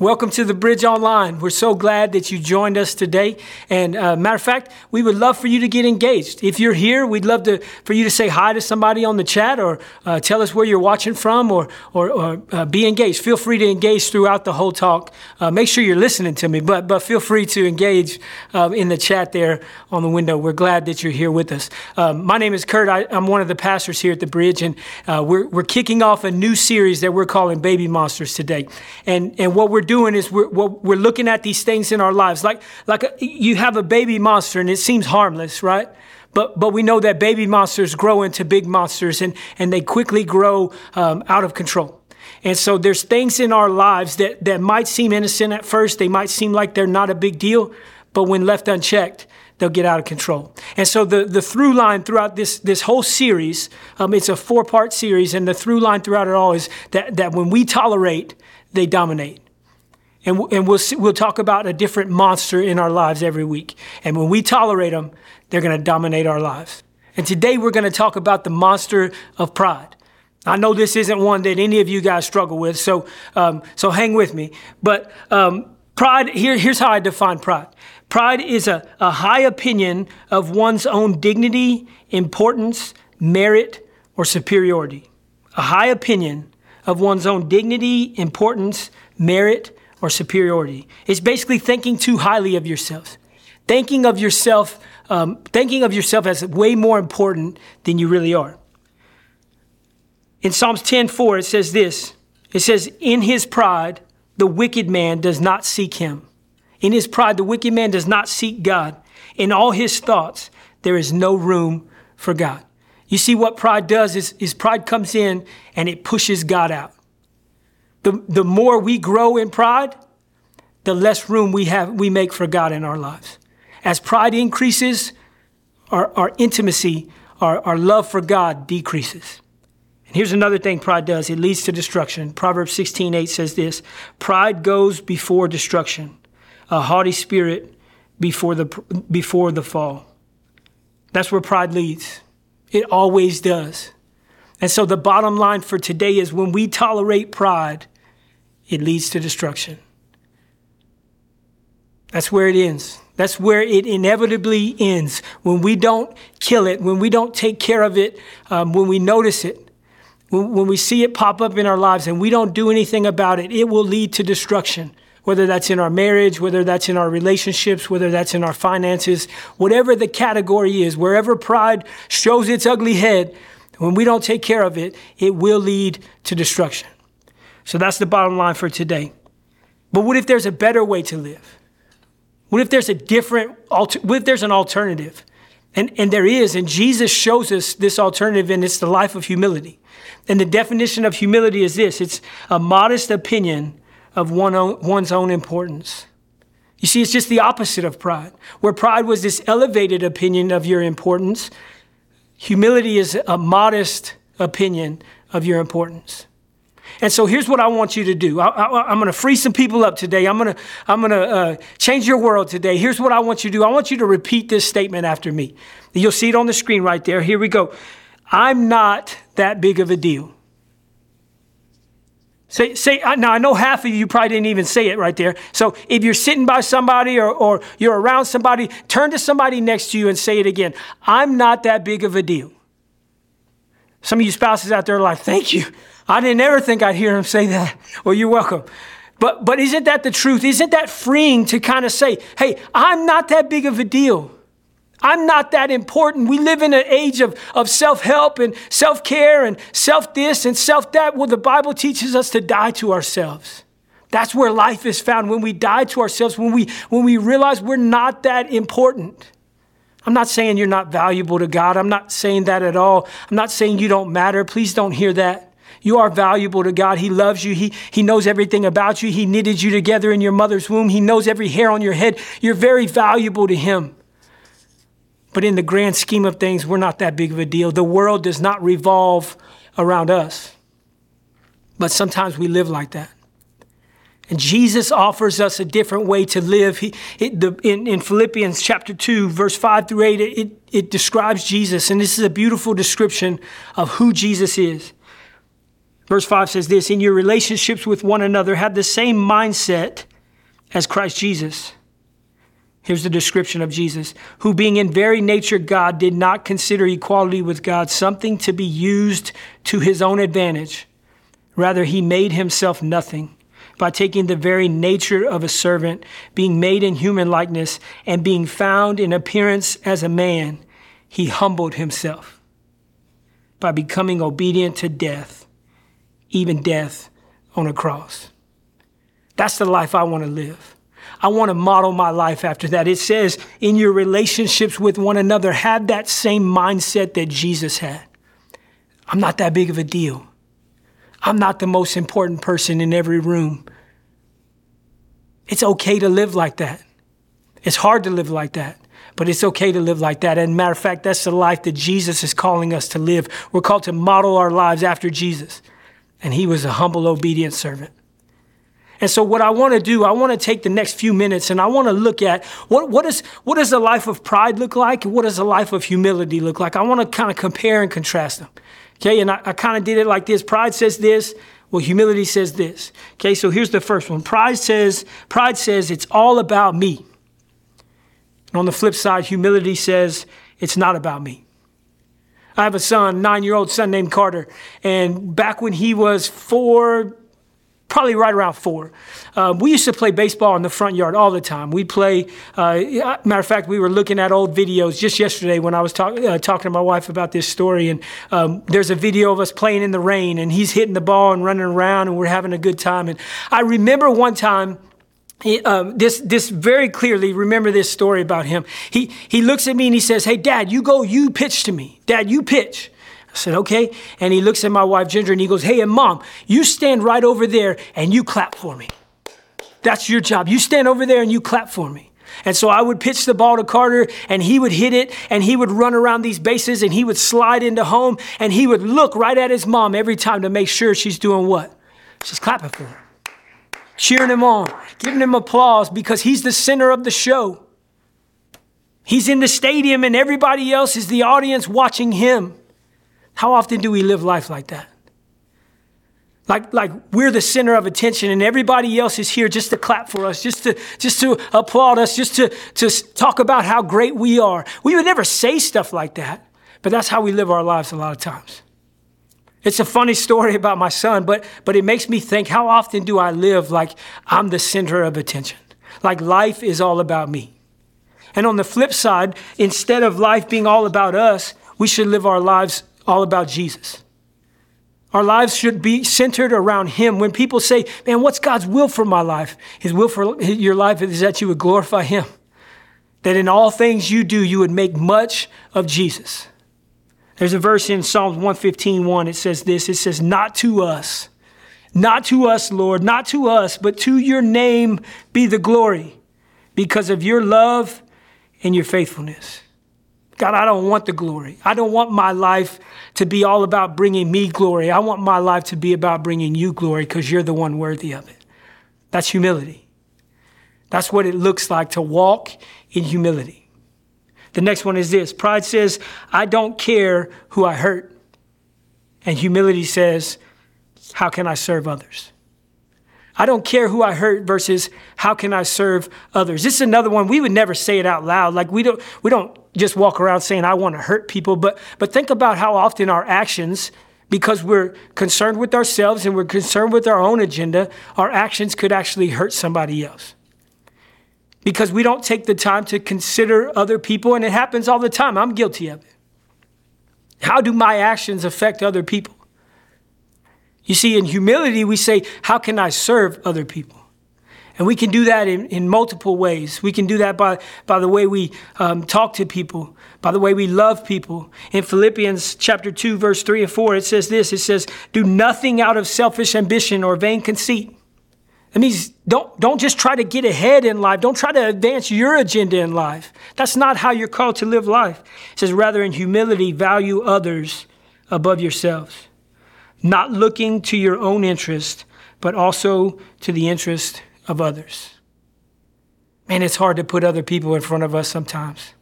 Welcome to the Bridge Online. We're so glad that you joined us today. And uh, matter of fact, we would love for you to get engaged. If you're here, we'd love to for you to say hi to somebody on the chat or uh, tell us where you're watching from or or, or uh, be engaged. Feel free to engage throughout the whole talk. Uh, make sure you're listening to me, but but feel free to engage uh, in the chat there on the window. We're glad that you're here with us. Um, my name is Kurt. I, am one of the pastors here at the Bridge, and uh, we're we're kicking off a new series that we're calling Baby Monsters today. And and what we're doing is we're, we're looking at these things in our lives. Like, like a, you have a baby monster and it seems harmless, right? But, but we know that baby monsters grow into big monsters and, and they quickly grow um, out of control. And so there's things in our lives that, that might seem innocent at first. They might seem like they're not a big deal, but when left unchecked, they'll get out of control. And so the, the through line throughout this, this whole series, um, it's a four part series, and the through line throughout it all is that, that when we tolerate, they dominate. And, and we'll, see, we'll talk about a different monster in our lives every week. And when we tolerate them, they're going to dominate our lives. And today we're going to talk about the monster of pride. I know this isn't one that any of you guys struggle with, so, um, so hang with me. But um, pride, here, here's how I define pride pride is a, a high opinion of one's own dignity, importance, merit, or superiority. A high opinion of one's own dignity, importance, merit, or superiority. It's basically thinking too highly of yourself, thinking of yourself, um, thinking of yourself as way more important than you really are. In Psalms 10:4, it says this. It says, "In his pride, the wicked man does not seek him. In his pride, the wicked man does not seek God. In all his thoughts, there is no room for God." You see, what pride does is, is pride comes in and it pushes God out the, the more we grow in pride, the less room we have we make for God in our lives. As pride increases, our, our intimacy, our, our love for God decreases. And here's another thing pride does it leads to destruction. Proverbs 16 8 says this Pride goes before destruction, a haughty spirit before the, before the fall. That's where pride leads. It always does. And so the bottom line for today is when we tolerate pride, it leads to destruction. That's where it ends. That's where it inevitably ends. When we don't kill it, when we don't take care of it, um, when we notice it, when, when we see it pop up in our lives and we don't do anything about it, it will lead to destruction. Whether that's in our marriage, whether that's in our relationships, whether that's in our finances, whatever the category is, wherever pride shows its ugly head, when we don't take care of it, it will lead to destruction. So that's the bottom line for today. But what if there's a better way to live? What if there's a different, what if there's an alternative? And, and there is, and Jesus shows us this alternative, and it's the life of humility. And the definition of humility is this it's a modest opinion of one own, one's own importance. You see, it's just the opposite of pride. Where pride was this elevated opinion of your importance, humility is a modest opinion of your importance. And so here's what I want you to do. I, am going to free some people up today. I'm going to I'm going to uh, change your world today. Here's what I want you to do. I want you to repeat this statement after me. You'll see it on the screen right there. Here we go. I'm not that big of a deal. Say, say, now I know half of you probably didn't even say it right there. So if you're sitting by somebody or, or you're around somebody, turn to somebody next to you and say it again. I'm not that big of a deal. Some of you spouses out there are like, thank you. I didn't ever think I'd hear him say that. Well, you're welcome. But, but isn't that the truth? Isn't that freeing to kind of say, hey, I'm not that big of a deal? I'm not that important. We live in an age of, of self help and self care and self this and self that. Well, the Bible teaches us to die to ourselves. That's where life is found when we die to ourselves, when we, when we realize we're not that important. I'm not saying you're not valuable to God. I'm not saying that at all. I'm not saying you don't matter. Please don't hear that. You are valuable to God. He loves you. He, he knows everything about you. He knitted you together in your mother's womb. He knows every hair on your head. You're very valuable to Him. But in the grand scheme of things, we're not that big of a deal. The world does not revolve around us. But sometimes we live like that. And Jesus offers us a different way to live. He, it, the, in, in, Philippians chapter 2, verse 5 through 8, it, it describes Jesus. And this is a beautiful description of who Jesus is. Verse 5 says this In your relationships with one another, have the same mindset as Christ Jesus. Here's the description of Jesus, who being in very nature God did not consider equality with God something to be used to his own advantage. Rather, he made himself nothing by taking the very nature of a servant, being made in human likeness, and being found in appearance as a man, he humbled himself by becoming obedient to death, even death on a cross. That's the life I want to live. I want to model my life after that. It says, in your relationships with one another, have that same mindset that Jesus had. I'm not that big of a deal. I'm not the most important person in every room. It's okay to live like that. It's hard to live like that, but it's okay to live like that. And matter of fact, that's the life that Jesus is calling us to live. We're called to model our lives after Jesus. And he was a humble, obedient servant. And so what I want to do, I want to take the next few minutes and I want to look at what, what, is, what does a life of pride look like? And What does a life of humility look like? I want to kind of compare and contrast them. Okay, and I, I kind of did it like this. Pride says this, well, humility says this. Okay, so here's the first one. Pride says, pride says it's all about me. And on the flip side, humility says it's not about me. I have a son, nine-year-old son named Carter, and back when he was four, probably right around four. Um, we used to play baseball in the front yard all the time. We'd play, uh, matter of fact, we were looking at old videos just yesterday when I was talk, uh, talking to my wife about this story. And um, there's a video of us playing in the rain, and he's hitting the ball and running around, and we're having a good time. And I remember one time, he, um, this, this very clearly, remember this story about him. He, he looks at me and he says, Hey, dad, you go, you pitch to me. Dad, you pitch. I said, okay. And he looks at my wife, Ginger, and he goes, hey, and mom, you stand right over there and you clap for me. That's your job. You stand over there and you clap for me. And so I would pitch the ball to Carter and he would hit it and he would run around these bases and he would slide into home and he would look right at his mom every time to make sure she's doing what? She's clapping for him, cheering him on, giving him applause because he's the center of the show. He's in the stadium and everybody else is the audience watching him. How often do we live life like that? Like, like we're the center of attention and everybody else is here just to clap for us, just to, just to applaud us, just to, to talk about how great we are. We would never say stuff like that, but that's how we live our lives a lot of times. It's a funny story about my son, but, but it makes me think how often do I live like I'm the center of attention? Like life is all about me. And on the flip side, instead of life being all about us, we should live our lives all about Jesus. Our lives should be centered around Him. When people say, Man, what's God's will for my life? His will for your life is that you would glorify Him. That in all things you do, you would make much of Jesus. There's a verse in Psalms 115 1. It says this It says, Not to us, not to us, Lord, not to us, but to your name be the glory because of your love and your faithfulness. God, I don't want the glory. I don't want my life to be all about bringing me glory. I want my life to be about bringing you glory because you're the one worthy of it. That's humility. That's what it looks like to walk in humility. The next one is this pride says, I don't care who I hurt. And humility says, How can I serve others? I don't care who I hurt versus how can I serve others. This is another one we would never say it out loud. Like we don't we don't just walk around saying I want to hurt people, but but think about how often our actions because we're concerned with ourselves and we're concerned with our own agenda, our actions could actually hurt somebody else. Because we don't take the time to consider other people and it happens all the time. I'm guilty of it. How do my actions affect other people? You see, in humility, we say, How can I serve other people? And we can do that in, in multiple ways. We can do that by, by the way we um, talk to people, by the way we love people. In Philippians chapter 2, verse 3 and 4, it says this it says, Do nothing out of selfish ambition or vain conceit. That means don't, don't just try to get ahead in life. Don't try to advance your agenda in life. That's not how you're called to live life. It says, rather, in humility, value others above yourselves not looking to your own interest, but also to the interest of others. Man, it's hard to put other people in front of us sometimes.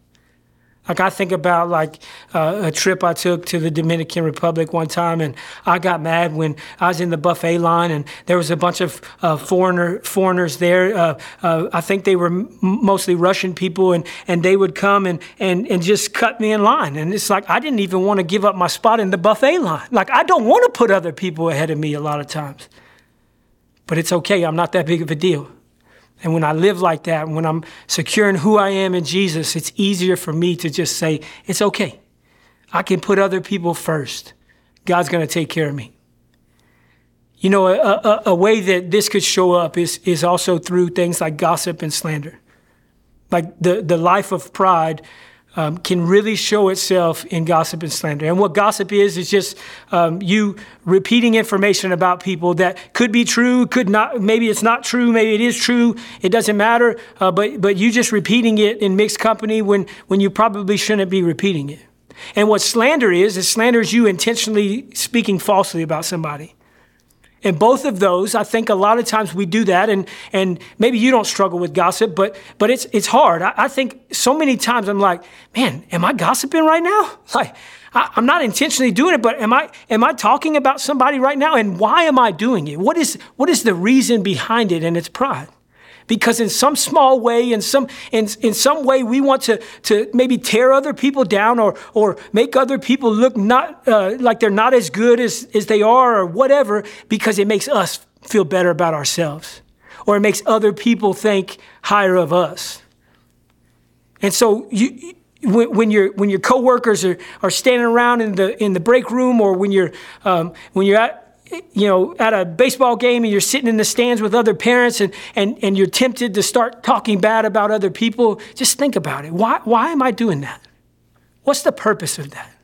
Like I think about like uh, a trip I took to the Dominican Republic one time, and I got mad when I was in the buffet line, and there was a bunch of uh, foreigner foreigners there. Uh, uh I think they were m- mostly Russian people, and, and they would come and, and and just cut me in line. And it's like I didn't even want to give up my spot in the buffet line. Like I don't want to put other people ahead of me a lot of times, but it's okay. I'm not that big of a deal. And when I live like that, when I'm secure in who I am in Jesus, it's easier for me to just say, it's okay. I can put other people first. God's going to take care of me. You know, a, a, a, way that this could show up is, is also through things like gossip and slander. Like the, the life of pride um, can really show itself in gossip and slander. And what gossip is, is just um, you repeating information about people that could be true, could not, maybe it's not true, maybe it is true, it doesn't matter, uh, but, but you just repeating it in mixed company when, when you probably shouldn't be repeating it. And what slander is, is slander is you intentionally speaking falsely about somebody. And both of those, I think a lot of times we do that, and, and maybe you don't struggle with gossip, but, but it's, it's hard. I, I think so many times I'm like, man, am I gossiping right now? Like, I, I'm not intentionally doing it, but am I, am I talking about somebody right now? And why am I doing it? What is, what is the reason behind it? And it's pride because in some small way, in some, in, in some way, we want to, to maybe tear other people down or, or make other people look not uh, like they're not as good as, as they are or whatever because it makes us feel better about ourselves or it makes other people think higher of us. And so you, when, your when your coworkers are, are standing around in the in the break room or when you're um, when you're at you know, at a baseball game and you're sitting in the stands with other parents and, and, and you're tempted to start talking bad about other people, just think about it. Why, why am I doing that? What's the purpose of that?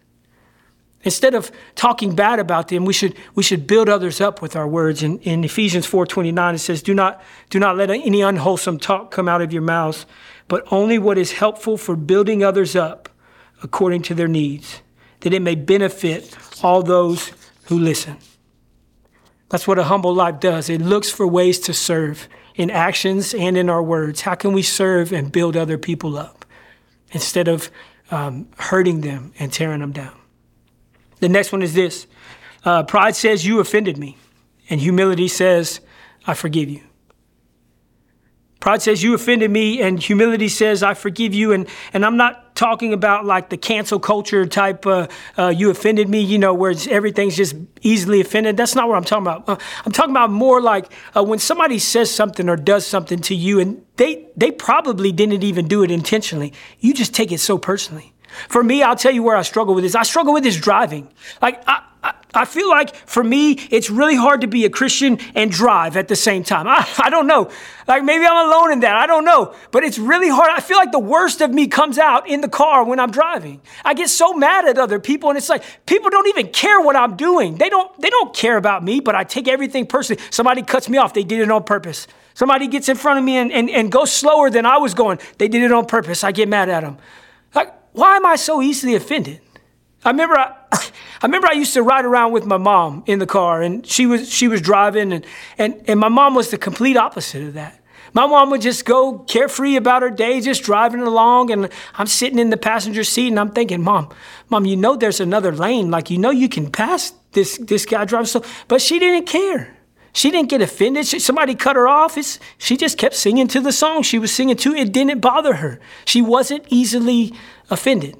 Instead of talking bad about them, we should, we should build others up with our words. In, in Ephesians 4.29, it says, do not, do not let any unwholesome talk come out of your mouths, but only what is helpful for building others up according to their needs, that it may benefit all those who listen. That's what a humble life does. It looks for ways to serve in actions and in our words. How can we serve and build other people up instead of um, hurting them and tearing them down? The next one is this uh, Pride says, You offended me. And humility says, I forgive you. Pride says, You offended me, and humility says, I forgive you. And, and I'm not talking about like the cancel culture type, uh, uh, you offended me, you know, where everything's just easily offended. That's not what I'm talking about. Uh, I'm talking about more like uh, when somebody says something or does something to you, and they, they probably didn't even do it intentionally. You just take it so personally. For me, I'll tell you where I struggle with this. I struggle with this driving. Like, I, I feel like for me, it's really hard to be a Christian and drive at the same time. I, I don't know. Like maybe I'm alone in that. I don't know. But it's really hard. I feel like the worst of me comes out in the car when I'm driving. I get so mad at other people and it's like people don't even care what I'm doing. They don't they don't care about me, but I take everything personally. Somebody cuts me off, they did it on purpose. Somebody gets in front of me and, and, and goes slower than I was going. They did it on purpose. I get mad at them. Like, why am I so easily offended? I remember I, I remember I used to ride around with my mom in the car and she was she was driving and, and, and my mom was the complete opposite of that. My mom would just go carefree about her day, just driving along, and I'm sitting in the passenger seat and I'm thinking, Mom, Mom, you know there's another lane. Like you know you can pass this this guy driving so but she didn't care. She didn't get offended. She, somebody cut her off. It's, she just kept singing to the song she was singing to. It didn't bother her. She wasn't easily offended.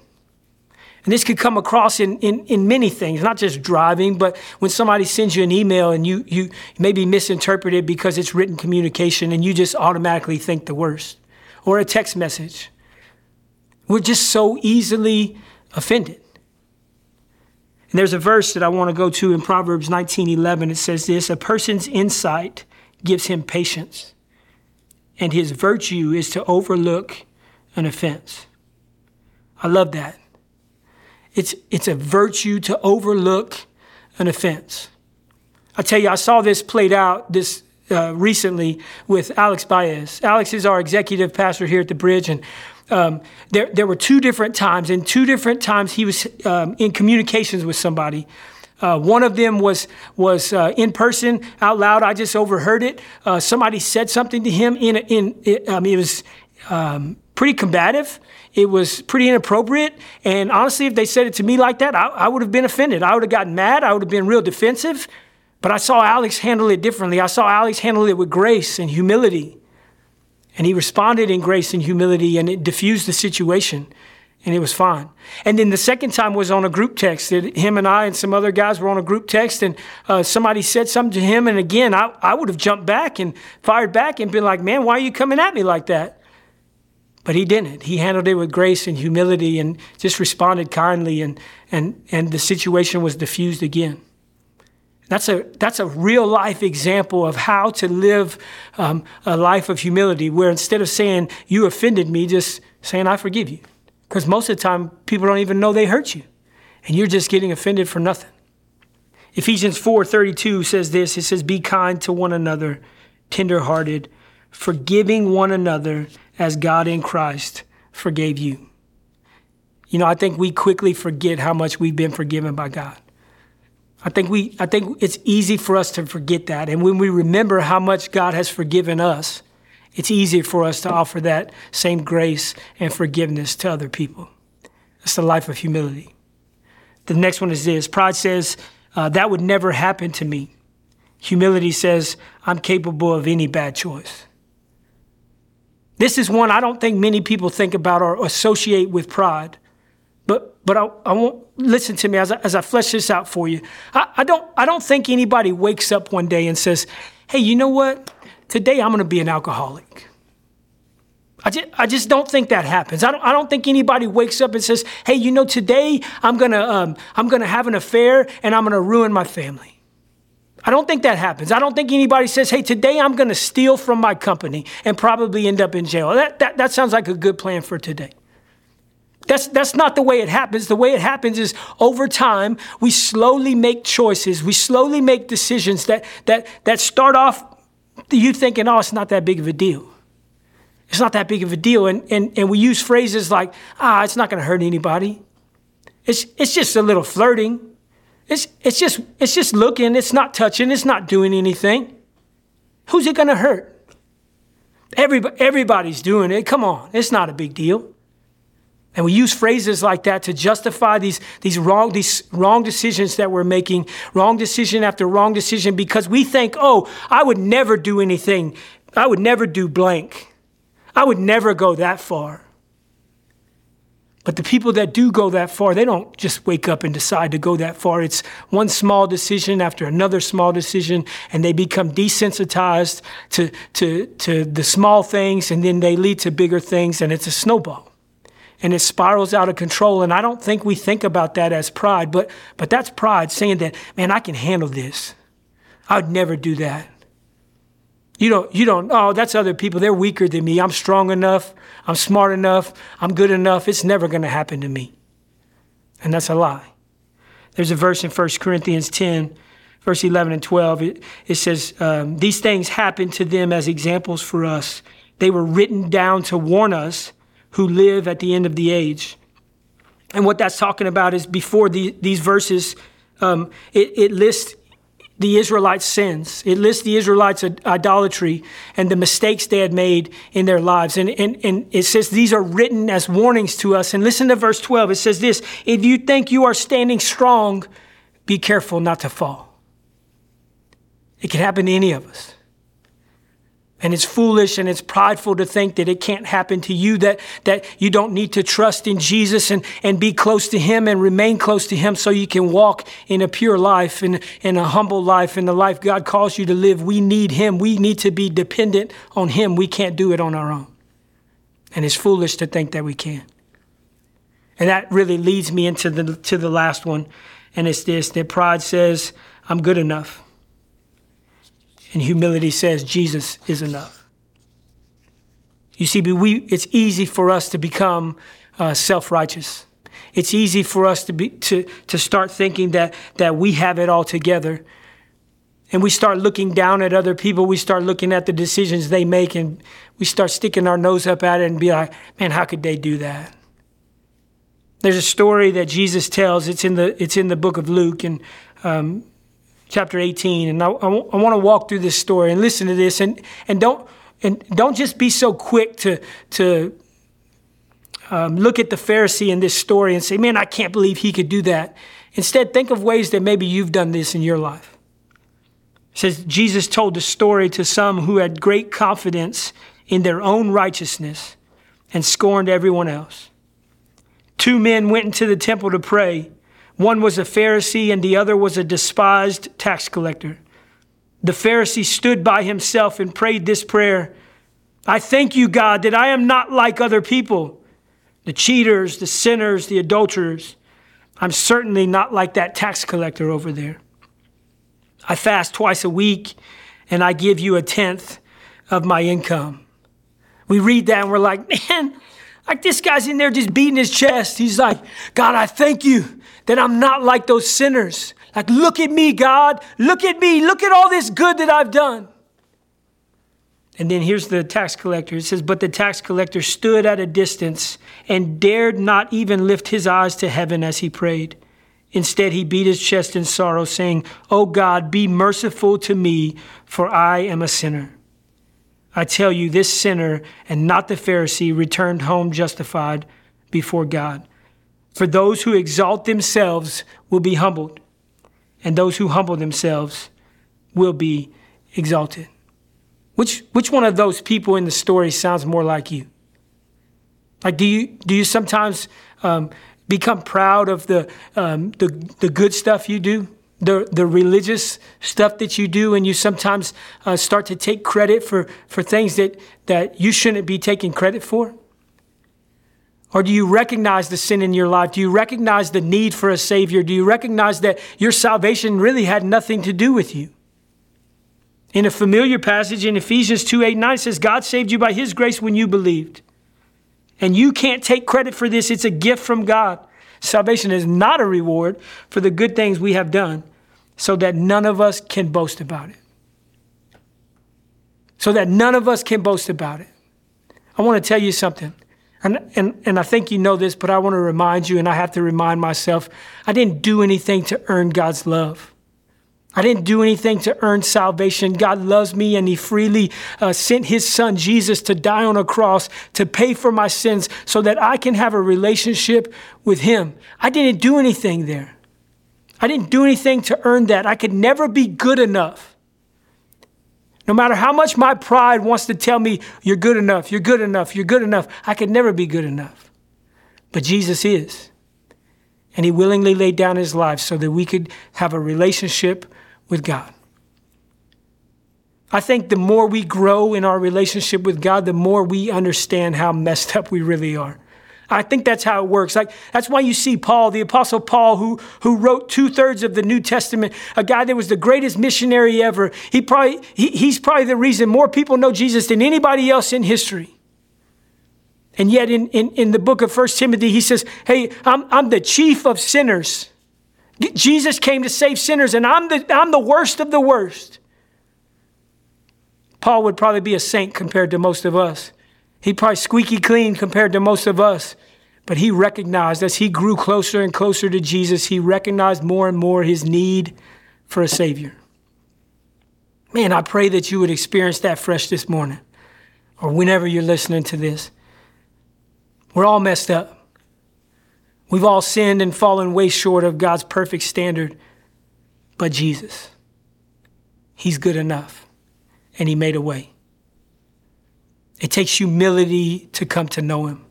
And this could come across in, in, in many things, not just driving, but when somebody sends you an email and you, you maybe misinterpret it because it's written communication and you just automatically think the worst, or a text message. We're just so easily offended. And there's a verse that I want to go to in Proverbs 19:11. It says this, a person's insight gives him patience, and his virtue is to overlook an offense. I love that. It's, it's a virtue to overlook an offense. I tell you, I saw this played out this uh, recently with Alex Baez. Alex is our executive pastor here at the Bridge, and um, there, there were two different times. And two different times, he was um, in communications with somebody. Uh, one of them was was uh, in person, out loud. I just overheard it. Uh, somebody said something to him in in. It, I mean, it was um, pretty combative. It was pretty inappropriate. And honestly, if they said it to me like that, I, I would have been offended. I would have gotten mad. I would have been real defensive. But I saw Alex handle it differently. I saw Alex handle it with grace and humility. And he responded in grace and humility, and it diffused the situation, and it was fine. And then the second time was on a group text. That him and I and some other guys were on a group text, and uh, somebody said something to him. And again, I, I would have jumped back and fired back and been like, man, why are you coming at me like that? But he didn't. He handled it with grace and humility and just responded kindly, and, and, and the situation was diffused again. That's a, that's a real life example of how to live um, a life of humility, where instead of saying, You offended me, just saying, I forgive you. Because most of the time, people don't even know they hurt you, and you're just getting offended for nothing. Ephesians 4:32 says this. It says, "Be kind to one another, tenderhearted, forgiving one another as God in Christ forgave you." You know, I think we quickly forget how much we've been forgiven by God. I think we I think it's easy for us to forget that. And when we remember how much God has forgiven us, it's easier for us to offer that same grace and forgiveness to other people. That's the life of humility. The next one is this pride says, uh, that would never happen to me. Humility says, I'm capable of any bad choice. This is one I don't think many people think about or associate with pride. But but I, I won't listen to me as I, as I flesh this out for you. I, I don't I don't think anybody wakes up one day and says, "Hey, you know what? Today I'm going to be an alcoholic." I just, I just don't think that happens. I don't, I don't think anybody wakes up and says, "Hey, you know, today I'm gonna um, I'm gonna have an affair and I'm gonna ruin my family." I don't think that happens. I don't think anybody says, "Hey, today I'm gonna steal from my company and probably end up in jail." That that, that sounds like a good plan for today. That's, that's not the way it happens. The way it happens is over time, we slowly make choices. We slowly make decisions that, that, that start off you thinking, oh, it's not that big of a deal. It's not that big of a deal. And, and, and we use phrases like, ah, it's not going to hurt anybody. It's, it's just a little flirting. It's, it's, just, it's just looking. It's not touching. It's not doing anything. Who's it going to hurt? Everybody, everybody's doing it. Come on. It's not a big deal. And we use phrases like that to justify these, these, wrong, these wrong decisions that we're making, wrong decision after wrong decision, because we think, oh, I would never do anything. I would never do blank. I would never go that far. But the people that do go that far, they don't just wake up and decide to go that far. It's one small decision after another small decision, and they become desensitized to, to, to the small things, and then they lead to bigger things, and it's a snowball and it spirals out of control. And I don't think we think about that as pride, but, but that's pride saying that, man, I can handle this. I would never do that. You don't, you don't, oh, that's other people. They're weaker than me. I'm strong enough. I'm smart enough. I'm good enough. It's never going to happen to me. And that's a lie. There's a verse in 1 Corinthians 10, verse 11 and 12. It, it says, um, These things happened to them as examples for us. They were written down to warn us who live at the end of the age. And what that's talking about is before the, these verses, um, it, it lists the Israelites' sins. It lists the Israelites' idolatry and the mistakes they had made in their lives. And, and, and it says these are written as warnings to us. And listen to verse 12. It says this If you think you are standing strong, be careful not to fall. It can happen to any of us. And it's foolish and it's prideful to think that it can't happen to you, that, that you don't need to trust in Jesus and, and be close to Him and remain close to Him so you can walk in a pure life, in, in a humble life, in the life God calls you to live. We need Him. We need to be dependent on Him. We can't do it on our own. And it's foolish to think that we can. And that really leads me into the, to the last one. And it's this that pride says, I'm good enough. And humility says Jesus is enough. You see, we, it's easy for us to become uh, self righteous. It's easy for us to, be, to, to start thinking that, that we have it all together. And we start looking down at other people. We start looking at the decisions they make, and we start sticking our nose up at it and be like, man, how could they do that? There's a story that Jesus tells. It's in the, it's in the book of Luke. And um, chapter 18. And I, want to walk through this story and listen to this and, and don't and don't just be so quick to to um, look at the Pharisee in this story and say, man, I can't believe he could do that. Instead, think of ways that maybe you've done this in your life. It says Jesus told the story to some who had great confidence in their own righteousness and scorned everyone else. Two men went into the temple to pray. One was a Pharisee and the other was a despised tax collector. The Pharisee stood by himself and prayed this prayer I thank you, God, that I am not like other people, the cheaters, the sinners, the adulterers. I'm certainly not like that tax collector over there. I fast twice a week and I give you a tenth of my income. We read that and we're like, man, like this guy's in there just beating his chest. He's like, God, I thank you that I'm not like those sinners. Like, look at me, God. Look at me. Look at all this good that I've done. And then here's the tax collector. It says, But the tax collector stood at a distance and dared not even lift his eyes to heaven as he prayed. Instead, he beat his chest in sorrow, saying, O God, be merciful to me, for I am a sinner. I tell you, this sinner and not the Pharisee returned home justified before God. For those who exalt themselves will be humbled, and those who humble themselves will be exalted. Which, which one of those people in the story sounds more like you? Like, do you, do you sometimes um, become proud of the, um, the, the good stuff you do? The, the religious stuff that you do, and you sometimes uh, start to take credit for, for things that, that you shouldn't be taking credit for? Or do you recognize the sin in your life? Do you recognize the need for a Savior? Do you recognize that your salvation really had nothing to do with you? In a familiar passage in Ephesians 2 8 9 says, God saved you by his grace when you believed. And you can't take credit for this, it's a gift from God. Salvation is not a reward for the good things we have done, so that none of us can boast about it. So that none of us can boast about it. I want to tell you something. And, and, and I think you know this, but I want to remind you, and I have to remind myself I didn't do anything to earn God's love. I didn't do anything to earn salvation. God loves me and He freely uh, sent His Son Jesus to die on a cross to pay for my sins so that I can have a relationship with Him. I didn't do anything there. I didn't do anything to earn that. I could never be good enough. No matter how much my pride wants to tell me, you're good enough, you're good enough, you're good enough, I could never be good enough. But Jesus is. And He willingly laid down His life so that we could have a relationship with God. I think the more we grow in our relationship with God, the more we understand how messed up we really are. I think that's how it works. Like that's why you see Paul, the apostle Paul, who who wrote two thirds of the New Testament, a guy that was the greatest missionary ever. He probably he, he's probably the reason more people know Jesus than anybody else in history. And yet in, in, in the book of First Timothy, he says, Hey, I'm I'm the chief of sinners. Jesus came to save sinners, and I'm the, I'm the worst of the worst. Paul would probably be a saint compared to most of us. He'd probably squeaky clean compared to most of us. But he recognized as he grew closer and closer to Jesus, he recognized more and more his need for a Savior. Man, I pray that you would experience that fresh this morning or whenever you're listening to this. We're all messed up. We've all sinned and fallen way short of God's perfect standard. But Jesus, He's good enough, and He made a way. It takes humility to come to know Him.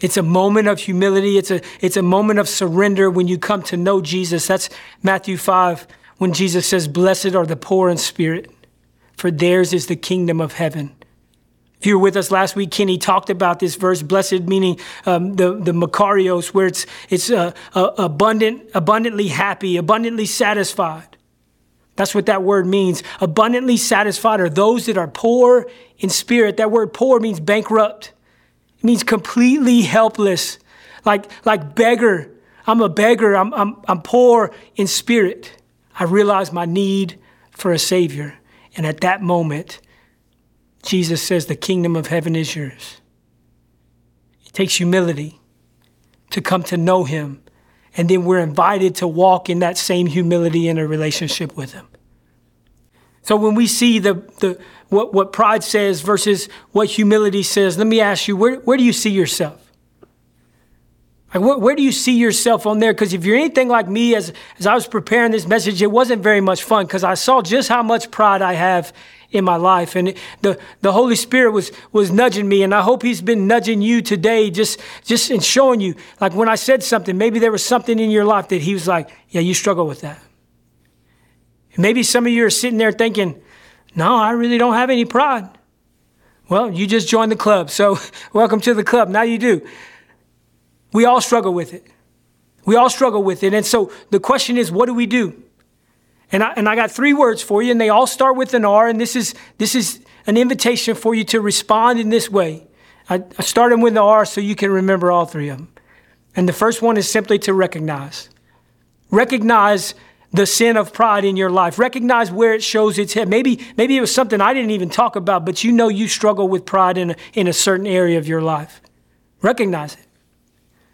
It's a moment of humility. It's a, it's a moment of surrender when you come to know Jesus. That's Matthew 5 when Jesus says, Blessed are the poor in spirit, for theirs is the kingdom of heaven. If you were with us last week, Kenny talked about this verse, blessed meaning um, the, the Makarios, where it's, it's uh, uh, abundant, abundantly happy, abundantly satisfied. That's what that word means. Abundantly satisfied are those that are poor in spirit. That word poor means bankrupt. It means completely helpless, like, like beggar. I'm a beggar. I'm, I'm, I'm poor in spirit. I realize my need for a Savior. And at that moment, Jesus says, The kingdom of heaven is yours. It takes humility to come to know Him. And then we're invited to walk in that same humility in a relationship with Him. So when we see the, the what, what pride says versus what humility says, let me ask you, where, where do you see yourself? Like, where, where do you see yourself on there? Because if you're anything like me, as, as I was preparing this message, it wasn't very much fun because I saw just how much pride I have in my life. And the, the Holy Spirit was, was nudging me. And I hope He's been nudging you today, just, just in showing you. Like when I said something, maybe there was something in your life that He was like, yeah, you struggle with that. And maybe some of you are sitting there thinking, no, I really don't have any pride. Well, you just joined the club. So welcome to the club. Now you do. We all struggle with it. We all struggle with it. And so the question is, what do we do? And I, and I got three words for you, and they all start with an R, and this is, this is an invitation for you to respond in this way. I, I started with the R so you can remember all three of them. And the first one is simply to recognize. Recognize the sin of pride in your life. Recognize where it shows its head. Maybe, maybe it was something I didn't even talk about, but you know you struggle with pride in a, in a certain area of your life. Recognize it.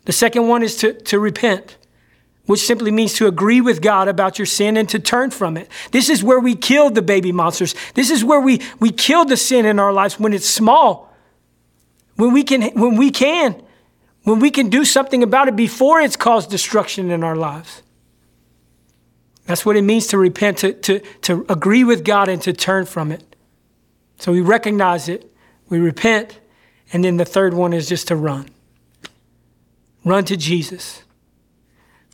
The second one is to, to repent, which simply means to agree with God about your sin and to turn from it. This is where we kill the baby monsters. This is where we, we kill the sin in our lives when it's small. When we can, when we can, when we can do something about it before it's caused destruction in our lives. That's what it means to repent, to, to, to agree with God and to turn from it. So we recognize it, we repent, and then the third one is just to run. Run to Jesus.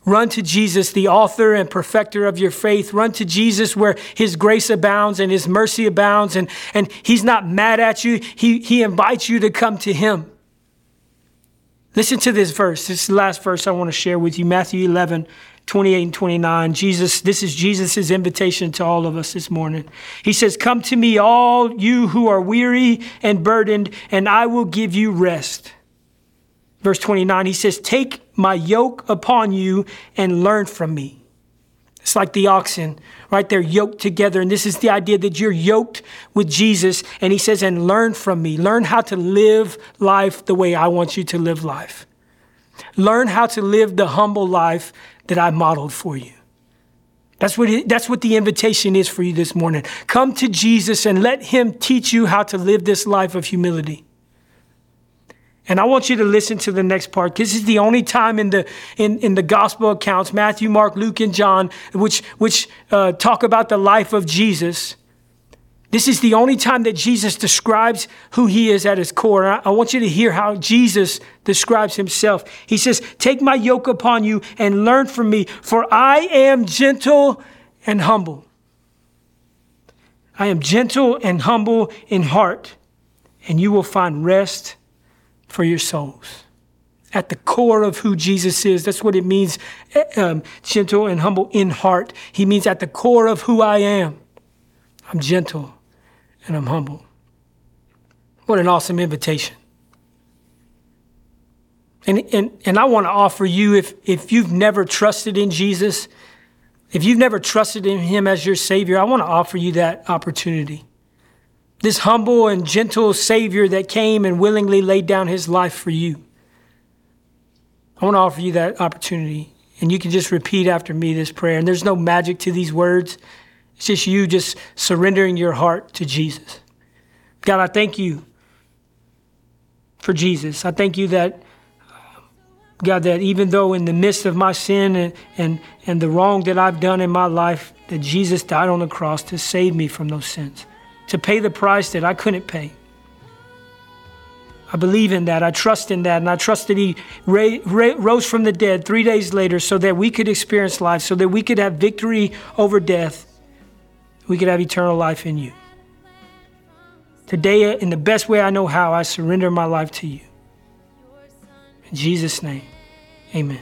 Run to Jesus, the author and perfecter of your faith. Run to Jesus where his grace abounds and his mercy abounds, and, and he's not mad at you. He, he invites you to come to him. Listen to this verse. This is the last verse I want to share with you Matthew 11, 28 and 29. Jesus, this is Jesus' invitation to all of us this morning. He says, Come to me, all you who are weary and burdened, and I will give you rest verse 29, he says, Take my yoke upon you and learn from me. It's like the oxen, right? They're yoked together. And this is the idea that you're yoked with Jesus. And he says, and learn from me. Learn how to live life the way I want you to live life. Learn how to live the humble life that I modeled for you. That's what, that's what the invitation is for you this morning. Come to Jesus and let him teach you how to live this life of humility. And I want you to listen to the next part. Because this is the only time in the in, in the gospel accounts, Matthew, Mark, Luke, and John, which which uh, talk about the life of Jesus. This is the only time that Jesus describes who he is at his core. I, I want you to hear how Jesus describes himself. He says, Take my yoke upon you and learn from me, for I am gentle and humble. I am gentle and humble in heart, and you will find rest for your souls. At the core of who Jesus is, that's what it means eh, um, gentle and humble in heart. He means at the core of who I am. I'm gentle and I'm humble. What an awesome invitation. And, and, and I want to offer you, if, if you've never trusted in Jesus, if you've never trusted in Him as your Savior, I want to offer you that opportunity this humble and gentle Savior that came and willingly laid down his life for you. I want to offer you that opportunity. And you can just repeat after me this prayer. And there's no magic to these words, it's just you just surrendering your heart to Jesus. God, I thank you for Jesus. I thank you that. God, that even though in the midst of my sin and, and, and the wrong that I've done in my life, that Jesus died on the cross to save me from those sins to pay the price that I couldn't pay. I believe in that. I trust in that. And I trust that He ra- ra- rose from the dead three days later so that we could experience life, so that we could have victory over death. We could have eternal life in you. Today, uh, in the best way I know how, I surrender my life to you. In Jesus' name, amen.